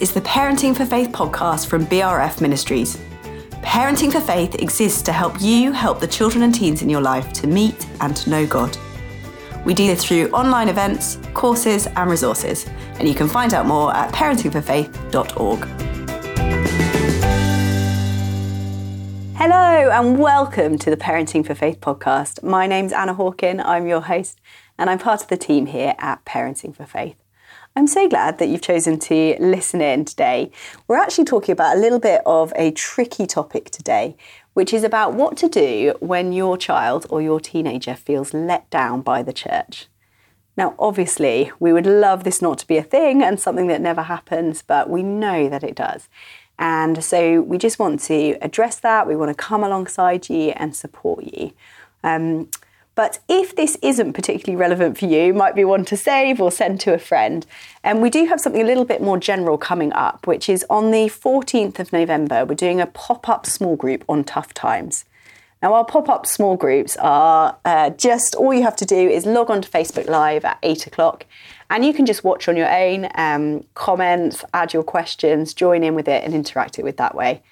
is the Parenting for Faith podcast from BRF Ministries. Parenting for Faith exists to help you help the children and teens in your life to meet and to know God. We do this through online events, courses, and resources, and you can find out more at parentingforfaith.org. Hello, and welcome to the Parenting for Faith podcast. My name's Anna Hawkin, I'm your host, and I'm part of the team here at Parenting for Faith. I'm so glad that you've chosen to listen in today. We're actually talking about a little bit of a tricky topic today, which is about what to do when your child or your teenager feels let down by the church. Now, obviously, we would love this not to be a thing and something that never happens, but we know that it does. And so we just want to address that. We want to come alongside you and support you. Um, but if this isn't particularly relevant for you, might be one to save or send to a friend. And we do have something a little bit more general coming up, which is on the 14th of November, we're doing a pop up small group on tough times. Now, our pop up small groups are uh, just all you have to do is log on to Facebook Live at 8 o'clock and you can just watch on your own, um, comment, add your questions, join in with it, and interact it with that way.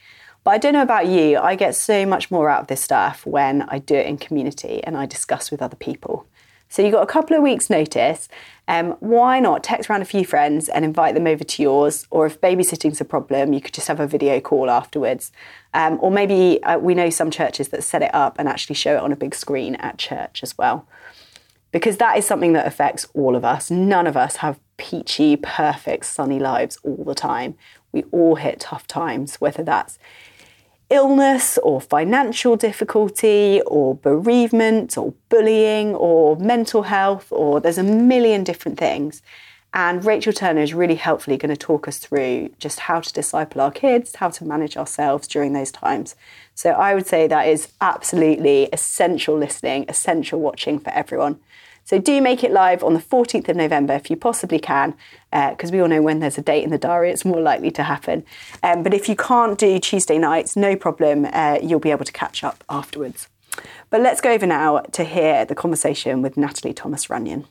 But I don't know about you, I get so much more out of this stuff when I do it in community and I discuss with other people. So you've got a couple of weeks' notice. Um, why not text around a few friends and invite them over to yours? Or if babysitting's a problem, you could just have a video call afterwards. Um, or maybe uh, we know some churches that set it up and actually show it on a big screen at church as well. Because that is something that affects all of us. None of us have peachy, perfect, sunny lives all the time. We all hit tough times, whether that's illness or financial difficulty or bereavement or bullying or mental health or there's a million different things. And Rachel Turner is really helpfully going to talk us through just how to disciple our kids, how to manage ourselves during those times. So I would say that is absolutely essential listening, essential watching for everyone. So do make it live on the 14th of November if you possibly can, because uh, we all know when there's a date in the diary, it's more likely to happen. Um, but if you can't do Tuesday nights, no problem, uh, you'll be able to catch up afterwards. But let's go over now to hear the conversation with Natalie Thomas Runion.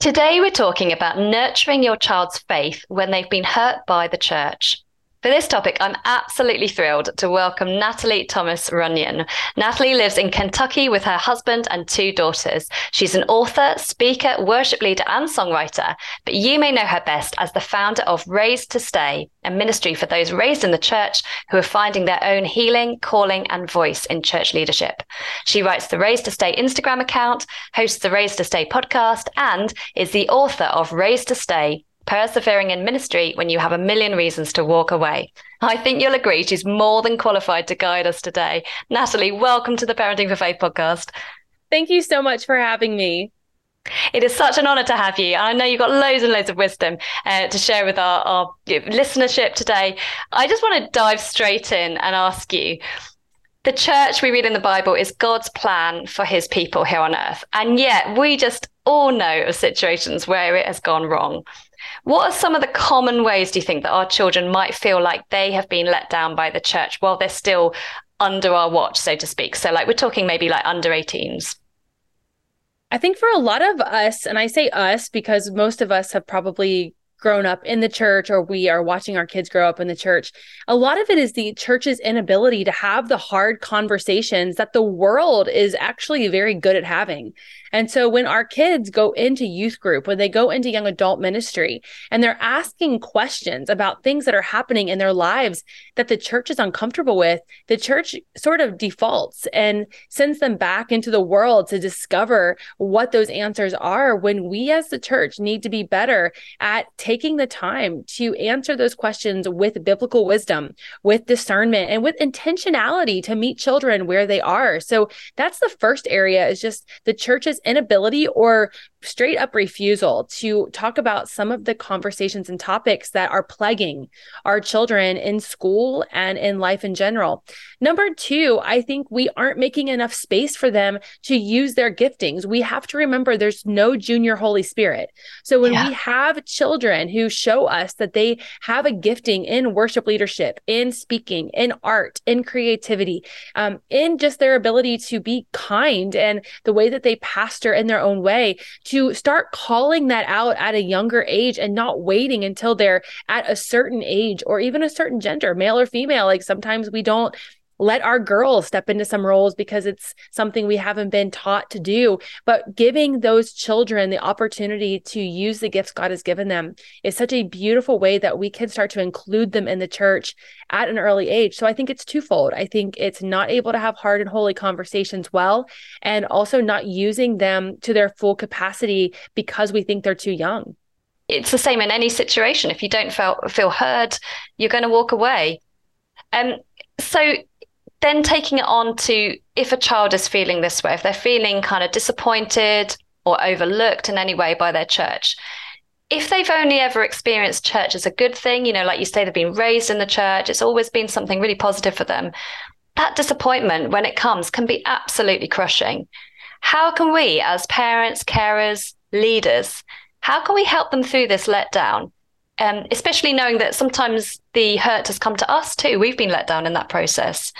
Today, we're talking about nurturing your child's faith when they've been hurt by the church. For this topic, I'm absolutely thrilled to welcome Natalie Thomas Runion. Natalie lives in Kentucky with her husband and two daughters. She's an author, speaker, worship leader, and songwriter, but you may know her best as the founder of Raised to Stay, a ministry for those raised in the church who are finding their own healing, calling, and voice in church leadership. She writes the Raised to Stay Instagram account, hosts the Raised to Stay podcast, and is the author of Raised to Stay persevering in ministry when you have a million reasons to walk away. I think you'll agree she's more than qualified to guide us today. Natalie, welcome to the Parenting for Faith podcast. Thank you so much for having me. It is such an honor to have you. I know you've got loads and loads of wisdom uh, to share with our, our listenership today. I just want to dive straight in and ask you the church we read in the Bible is God's plan for his people here on earth. And yet we just all know of situations where it has gone wrong. What are some of the common ways do you think that our children might feel like they have been let down by the church while they're still under our watch, so to speak? So, like, we're talking maybe like under 18s. I think for a lot of us, and I say us because most of us have probably grown up in the church or we are watching our kids grow up in the church. A lot of it is the church's inability to have the hard conversations that the world is actually very good at having. And so when our kids go into youth group, when they go into young adult ministry, and they're asking questions about things that are happening in their lives that the church is uncomfortable with, the church sort of defaults and sends them back into the world to discover what those answers are when we as the church need to be better at taking the time to answer those questions with biblical wisdom, with discernment, and with intentionality to meet children where they are. So that's the first area is just the church's inability or straight up refusal to talk about some of the conversations and topics that are plaguing our children in school and in life in general. Number two, I think we aren't making enough space for them to use their giftings. We have to remember there's no junior Holy Spirit. So when yeah. we have children children who show us that they have a gifting in worship leadership, in speaking, in art, in creativity, um, in just their ability to be kind and the way that they pastor in their own way, to start calling that out at a younger age and not waiting until they're at a certain age or even a certain gender, male or female. Like sometimes we don't let our girls step into some roles because it's something we haven't been taught to do. But giving those children the opportunity to use the gifts God has given them is such a beautiful way that we can start to include them in the church at an early age. So I think it's twofold. I think it's not able to have hard and holy conversations well, and also not using them to their full capacity because we think they're too young. It's the same in any situation. If you don't feel feel heard, you're going to walk away. Um, so then taking it on to if a child is feeling this way, if they're feeling kind of disappointed or overlooked in any way by their church, if they've only ever experienced church as a good thing, you know, like you say, they've been raised in the church, it's always been something really positive for them. That disappointment, when it comes, can be absolutely crushing. How can we, as parents, carers, leaders, how can we help them through this letdown? Um, especially knowing that sometimes the hurt has come to us too. We've been let down in that process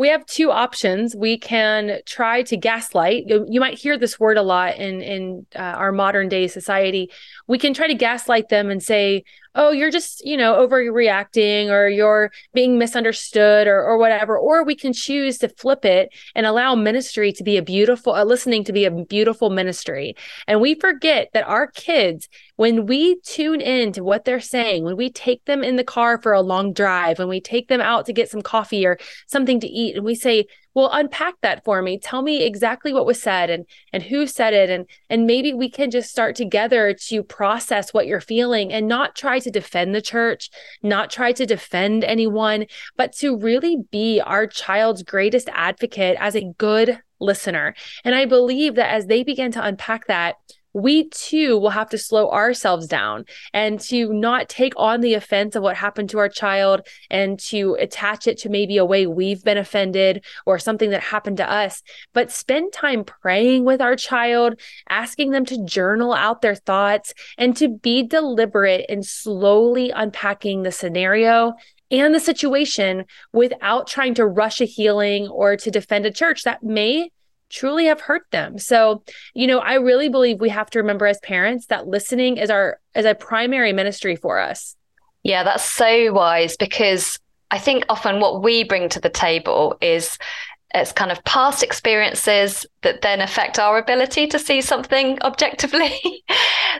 we have two options. We can try to gaslight. You, you might hear this word a lot in in uh, our modern day society. We can try to gaslight them and say, oh, you're just, you know, overreacting or you're being misunderstood or, or whatever. Or we can choose to flip it and allow ministry to be a beautiful, uh, listening to be a beautiful ministry. And we forget that our kids, when we tune in to what they're saying, when we take them in the car for a long drive, when we take them out to get some coffee or something to eat, and we say, well unpack that for me. Tell me exactly what was said and and who said it and and maybe we can just start together to process what you're feeling and not try to defend the church not try to defend anyone but to really be our child's greatest advocate as a good listener. And i believe that as they begin to unpack that we too will have to slow ourselves down and to not take on the offense of what happened to our child and to attach it to maybe a way we've been offended or something that happened to us, but spend time praying with our child, asking them to journal out their thoughts and to be deliberate in slowly unpacking the scenario and the situation without trying to rush a healing or to defend a church that may truly have hurt them. So, you know, I really believe we have to remember as parents that listening is our is a primary ministry for us. Yeah, that's so wise because I think often what we bring to the table is it's kind of past experiences that then affect our ability to see something objectively.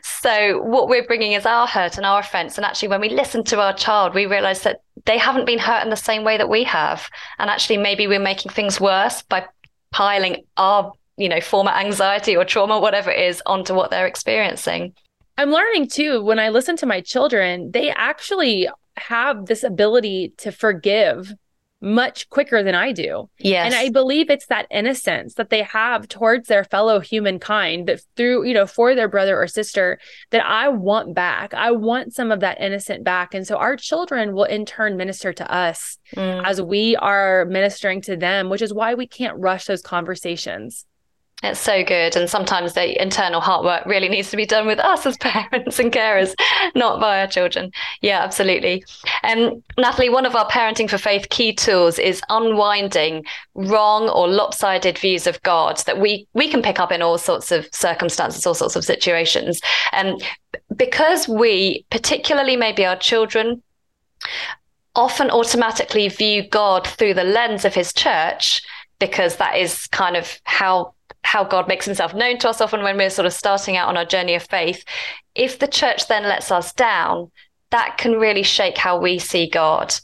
so what we're bringing is our hurt and our offense and actually when we listen to our child we realize that they haven't been hurt in the same way that we have and actually maybe we're making things worse by piling our you know former anxiety or trauma whatever it is onto what they're experiencing. I'm learning too when i listen to my children they actually have this ability to forgive much quicker than I do. Yes. And I believe it's that innocence that they have towards their fellow humankind that through, you know, for their brother or sister that I want back. I want some of that innocent back. And so our children will in turn minister to us mm. as we are ministering to them, which is why we can't rush those conversations. It's so good. And sometimes the internal heart work really needs to be done with us as parents and carers, not by our children. Yeah, absolutely. And um, Natalie, one of our Parenting for Faith key tools is unwinding wrong or lopsided views of God that we, we can pick up in all sorts of circumstances, all sorts of situations. And because we, particularly maybe our children, often automatically view God through the lens of his church, because that is kind of how how God makes himself known to us often when we're sort of starting out on our journey of faith. If the church then lets us down, that can really shake how we see God.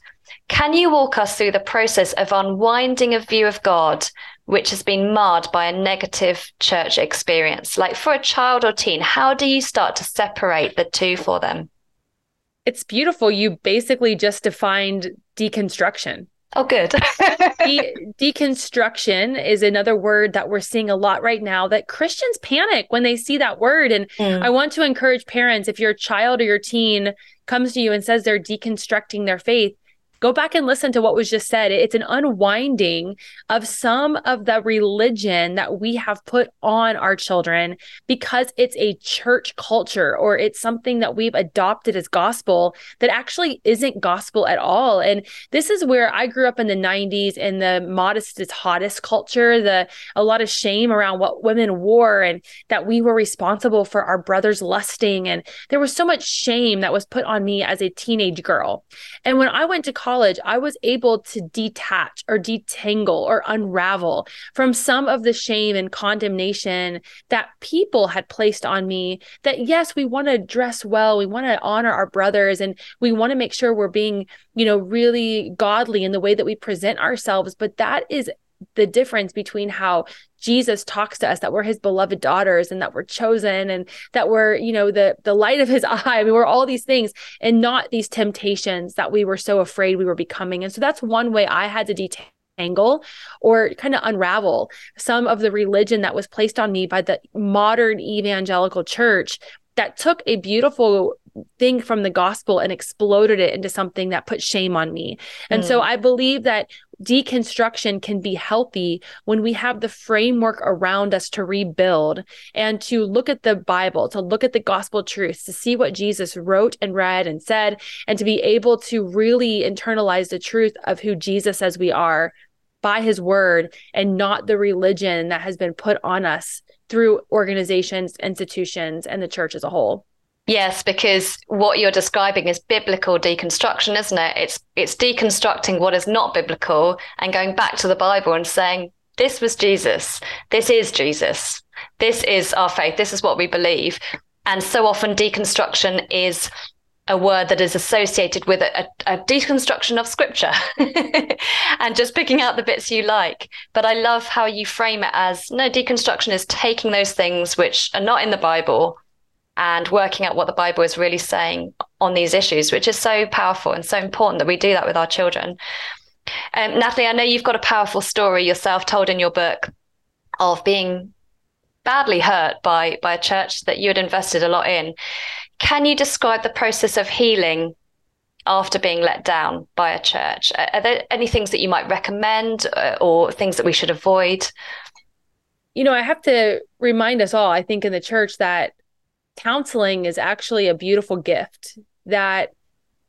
Can you walk us through the process of unwinding a view of God which has been marred by a negative church experience? Like for a child or teen, how do you start to separate the two for them? It's beautiful. You basically just defined deconstruction. Oh, good. De- deconstruction is another word that we're seeing a lot right now that Christians panic when they see that word. And mm. I want to encourage parents if your child or your teen comes to you and says they're deconstructing their faith, go back and listen to what was just said. It's an unwinding of some of the religion that we have put on our children because it's a church culture or it's something that we've adopted as gospel that actually isn't gospel at all. And this is where I grew up in the 90s in the modest is hottest culture, the a lot of shame around what women wore and that we were responsible for our brothers lusting and there was so much shame that was put on me as a teenage girl. And when I went to college, I was able to detach or detangle or unravel from some of the shame and condemnation that people had placed on me. That, yes, we want to dress well, we want to honor our brothers, and we want to make sure we're being, you know, really godly in the way that we present ourselves. But that is the difference between how Jesus talks to us that we're his beloved daughters and that we're chosen and that we're, you know, the the light of his eye. I mean, we're all these things and not these temptations that we were so afraid we were becoming. And so that's one way I had to detangle or kind of unravel some of the religion that was placed on me by the modern evangelical church that took a beautiful thing from the gospel and exploded it into something that put shame on me. And mm. so I believe that deconstruction can be healthy when we have the framework around us to rebuild and to look at the Bible, to look at the gospel truths, to see what Jesus wrote and read and said, and to be able to really internalize the truth of who Jesus says we are by his word and not the religion that has been put on us through organizations, institutions, and the church as a whole. Yes, because what you're describing is biblical deconstruction, isn't it? It's it's deconstructing what is not biblical and going back to the Bible and saying, this was Jesus. This is Jesus. This is our faith. This is what we believe. And so often deconstruction is a word that is associated with a, a, deconstruction of scripture and just picking out the bits you like. But I love how you frame it as no, deconstruction is taking those things which are not in the Bible and working out what the Bible is really saying on these issues, which is so powerful and so important that we do that with our children. Um, Natalie, I know you've got a powerful story yourself told in your book of being badly hurt by by a church that you had invested a lot in. Can you describe the process of healing after being let down by a church? Are there any things that you might recommend uh, or things that we should avoid? You know, I have to remind us all, I think, in the church that counseling is actually a beautiful gift that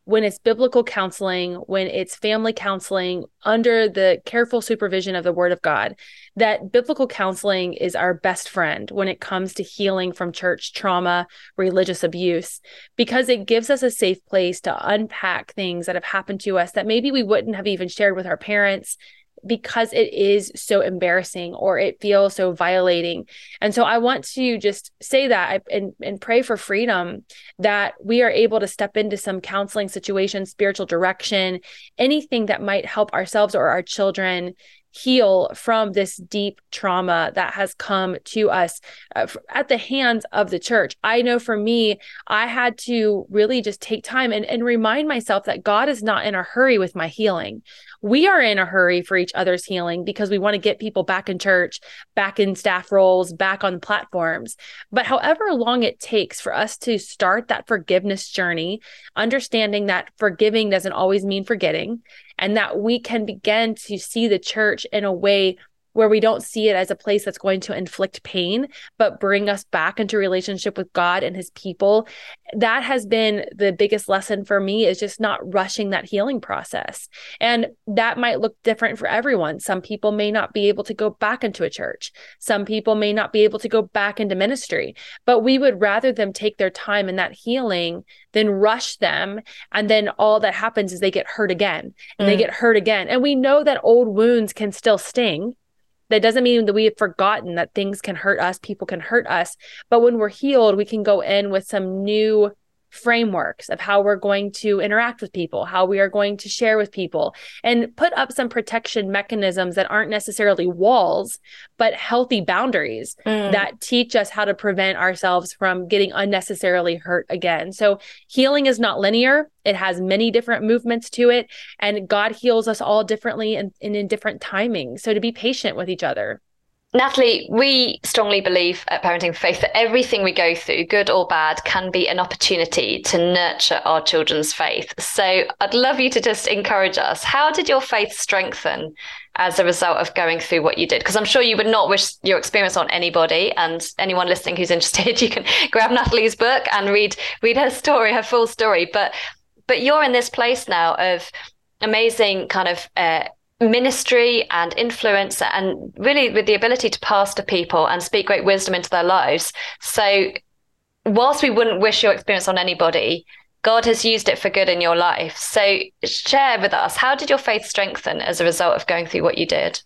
when it's biblical counseling, when it's family counseling under the careful supervision of the Word of God, that biblical counseling is our best friend when it comes to healing from church trauma, religious abuse, because it gives us a safe place to unpack things that have happened to us that maybe we wouldn't have even shared with our parents because it is so embarrassing or it feels so violating. And so I want to just say that and, and pray for freedom that we are able to step into some counseling situations, spiritual direction, anything that might help ourselves or our children heal from this deep trauma that has come to us uh, at the hands of the church. I know for me, I had to really just take time and, and remind myself that God is not in a hurry with my healing. We are in a hurry for each other's healing because we want to get people back in church, back in staff roles, back on the platforms. But however long it takes for us to start that forgiveness journey, understanding that forgiving doesn't always mean forgetting, and that we can begin to see the church in a way where we don't see it as a place that's going to inflict pain, but bring us back into relationship with God and his people. That has been the biggest lesson for me is just not rushing that healing process. And that might look different for everyone. Some people may not be able to go back into a church. Some people may not be able to go back into ministry, but we would rather them take their time in that healing than rush them. And then all that happens is they get hurt again and mm. they get hurt again. And we know that old wounds can still sting that doesn't mean that we have forgotten that things can hurt us, people can hurt us. But when we're healed, we can go in with some new frameworks of how we're going to interact with people, how we are going to share with people, and put up some protection mechanisms that aren't necessarily walls, but healthy boundaries mm. that teach us how to prevent ourselves from getting unnecessarily hurt again. So, healing is not linear, it has many different movements to it, and God heals us all differently and, and in different timings. So, to be patient with each other. Natalie, we strongly believe at Parenting Faith that everything we go through, good or bad, can be an opportunity to nurture our children's faith. So I'd love you to just encourage us. How did your faith strengthen as a result of going through what you did? Because I'm sure you would not wish your experience on anybody. And anyone listening who's interested, you can grab Natalie's book and read read her story, her full story. But but you're in this place now of amazing kind of uh, ministry and influence and really with the ability to pastor people and speak great wisdom into their lives. So whilst we wouldn't wish your experience on anybody, God has used it for good in your life. So share with us, how did your faith strengthen as a result of going through what you did?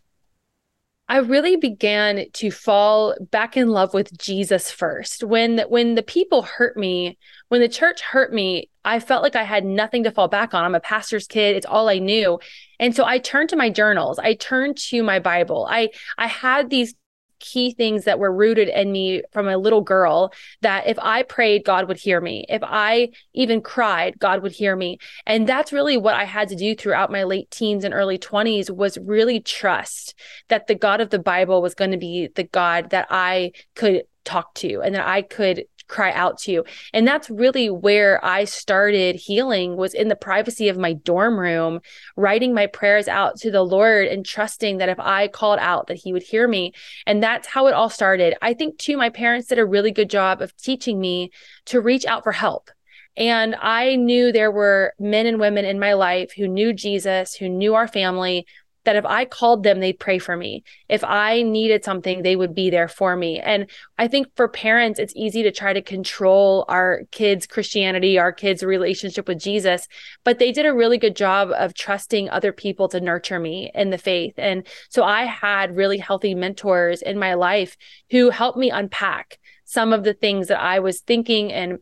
I really began to fall back in love with Jesus first. When when the people hurt me, when the church hurt me, I felt like I had nothing to fall back on. I'm a pastor's kid. It's all I knew. And so I turned to my journals. I turned to my Bible. I I had these key things that were rooted in me from a little girl that if I prayed, God would hear me. If I even cried, God would hear me. And that's really what I had to do throughout my late teens and early 20s was really trust that the God of the Bible was going to be the God that I could talk to and that I could cry out to. You. And that's really where I started healing was in the privacy of my dorm room, writing my prayers out to the Lord and trusting that if I called out that he would hear me. And that's how it all started. I think too my parents did a really good job of teaching me to reach out for help. And I knew there were men and women in my life who knew Jesus, who knew our family, that if I called them, they'd pray for me. If I needed something, they would be there for me. And I think for parents, it's easy to try to control our kids' Christianity, our kids' relationship with Jesus, but they did a really good job of trusting other people to nurture me in the faith. And so I had really healthy mentors in my life who helped me unpack some of the things that I was thinking and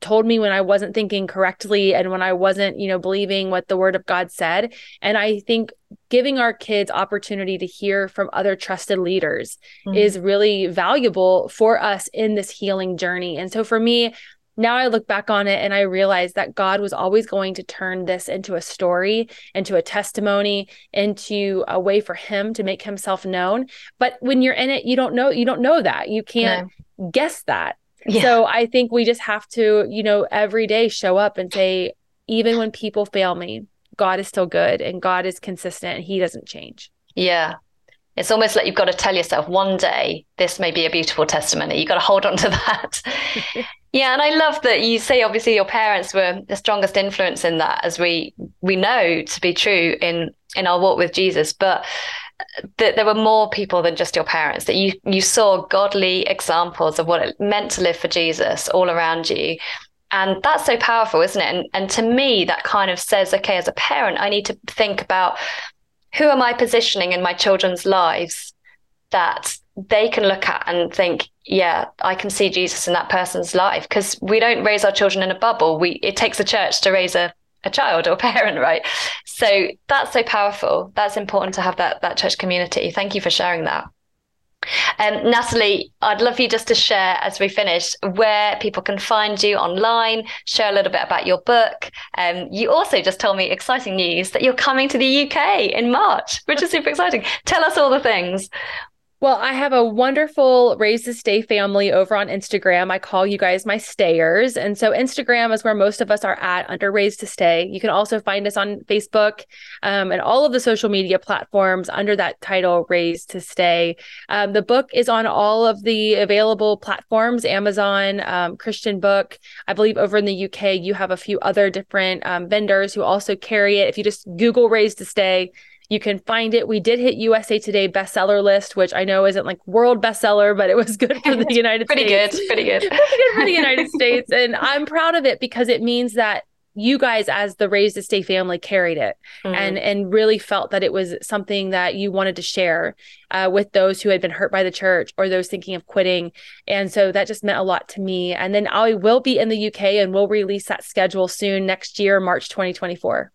told me when I wasn't thinking correctly and when I wasn't, you know, believing what the word of God said. And I think giving our kids opportunity to hear from other trusted leaders mm-hmm. is really valuable for us in this healing journey. And so for me, now I look back on it and I realize that God was always going to turn this into a story, into a testimony, into a way for him to make himself known. But when you're in it, you don't know, you don't know that. You can't no. guess that. Yeah. So I think we just have to, you know, every day show up and say, even when people fail me, God is still good and God is consistent and he doesn't change. Yeah. It's almost like you've got to tell yourself one day this may be a beautiful testimony. You've got to hold on to that. yeah, and I love that you say obviously your parents were the strongest influence in that as we we know to be true in in our walk with Jesus. But that there were more people than just your parents that you you saw godly examples of what it meant to live for Jesus all around you. And that's so powerful isn't it? And and to me that kind of says okay as a parent I need to think about who am I positioning in my children's lives that they can look at and think yeah I can see Jesus in that person's life. Because we don't raise our children in a bubble. We it takes a church to raise a a child or parent, right? So that's so powerful. That's important to have that that church community. Thank you for sharing that. Um, Natalie, I'd love you just to share as we finish where people can find you online, share a little bit about your book. Um, you also just told me exciting news that you're coming to the UK in March, which is super exciting. Tell us all the things. Well, I have a wonderful Raised to Stay family over on Instagram. I call you guys my stayers. And so Instagram is where most of us are at under Raised to Stay. You can also find us on Facebook um, and all of the social media platforms under that title, Raised to Stay. Um, the book is on all of the available platforms Amazon, um, Christian Book. I believe over in the UK, you have a few other different um, vendors who also carry it. If you just Google Raised to Stay, you can find it. We did hit USA Today bestseller list, which I know isn't like world bestseller, but it was good for the United pretty States. Good, pretty good. pretty good for the United States. And I'm proud of it because it means that you guys as the raised to stay family carried it mm-hmm. and and really felt that it was something that you wanted to share uh, with those who had been hurt by the church or those thinking of quitting and so that just meant a lot to me and then i will be in the uk and we'll release that schedule soon next year march 2024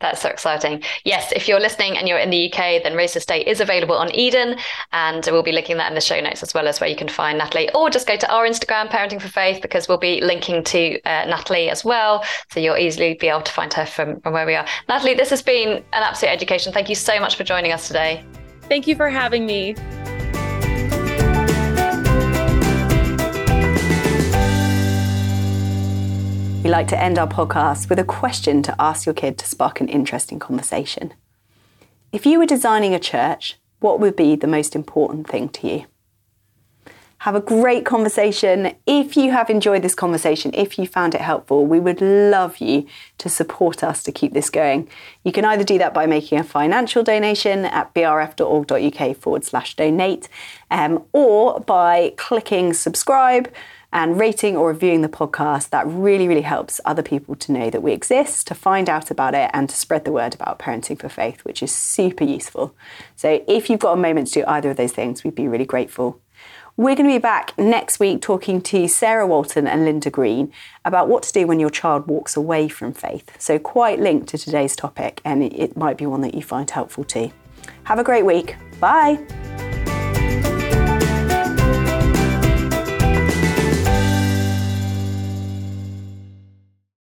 that's so exciting. Yes, if you're listening and you're in the UK, then Race Stay is available on Eden. And we'll be linking that in the show notes as well as where you can find Natalie. Or just go to our Instagram, Parenting for Faith, because we'll be linking to uh, Natalie as well. So you'll easily be able to find her from, from where we are. Natalie, this has been an absolute education. Thank you so much for joining us today. Thank you for having me. We like to end our podcast with a question to ask your kid to spark an interesting conversation. If you were designing a church, what would be the most important thing to you? Have a great conversation. If you have enjoyed this conversation, if you found it helpful, we would love you to support us to keep this going. You can either do that by making a financial donation at brf.org.uk forward slash donate, um, or by clicking subscribe and rating or reviewing the podcast. That really, really helps other people to know that we exist, to find out about it, and to spread the word about parenting for faith, which is super useful. So if you've got a moment to do either of those things, we'd be really grateful. We're going to be back next week talking to Sarah Walton and Linda Green about what to do when your child walks away from faith. So, quite linked to today's topic, and it might be one that you find helpful too. Have a great week. Bye.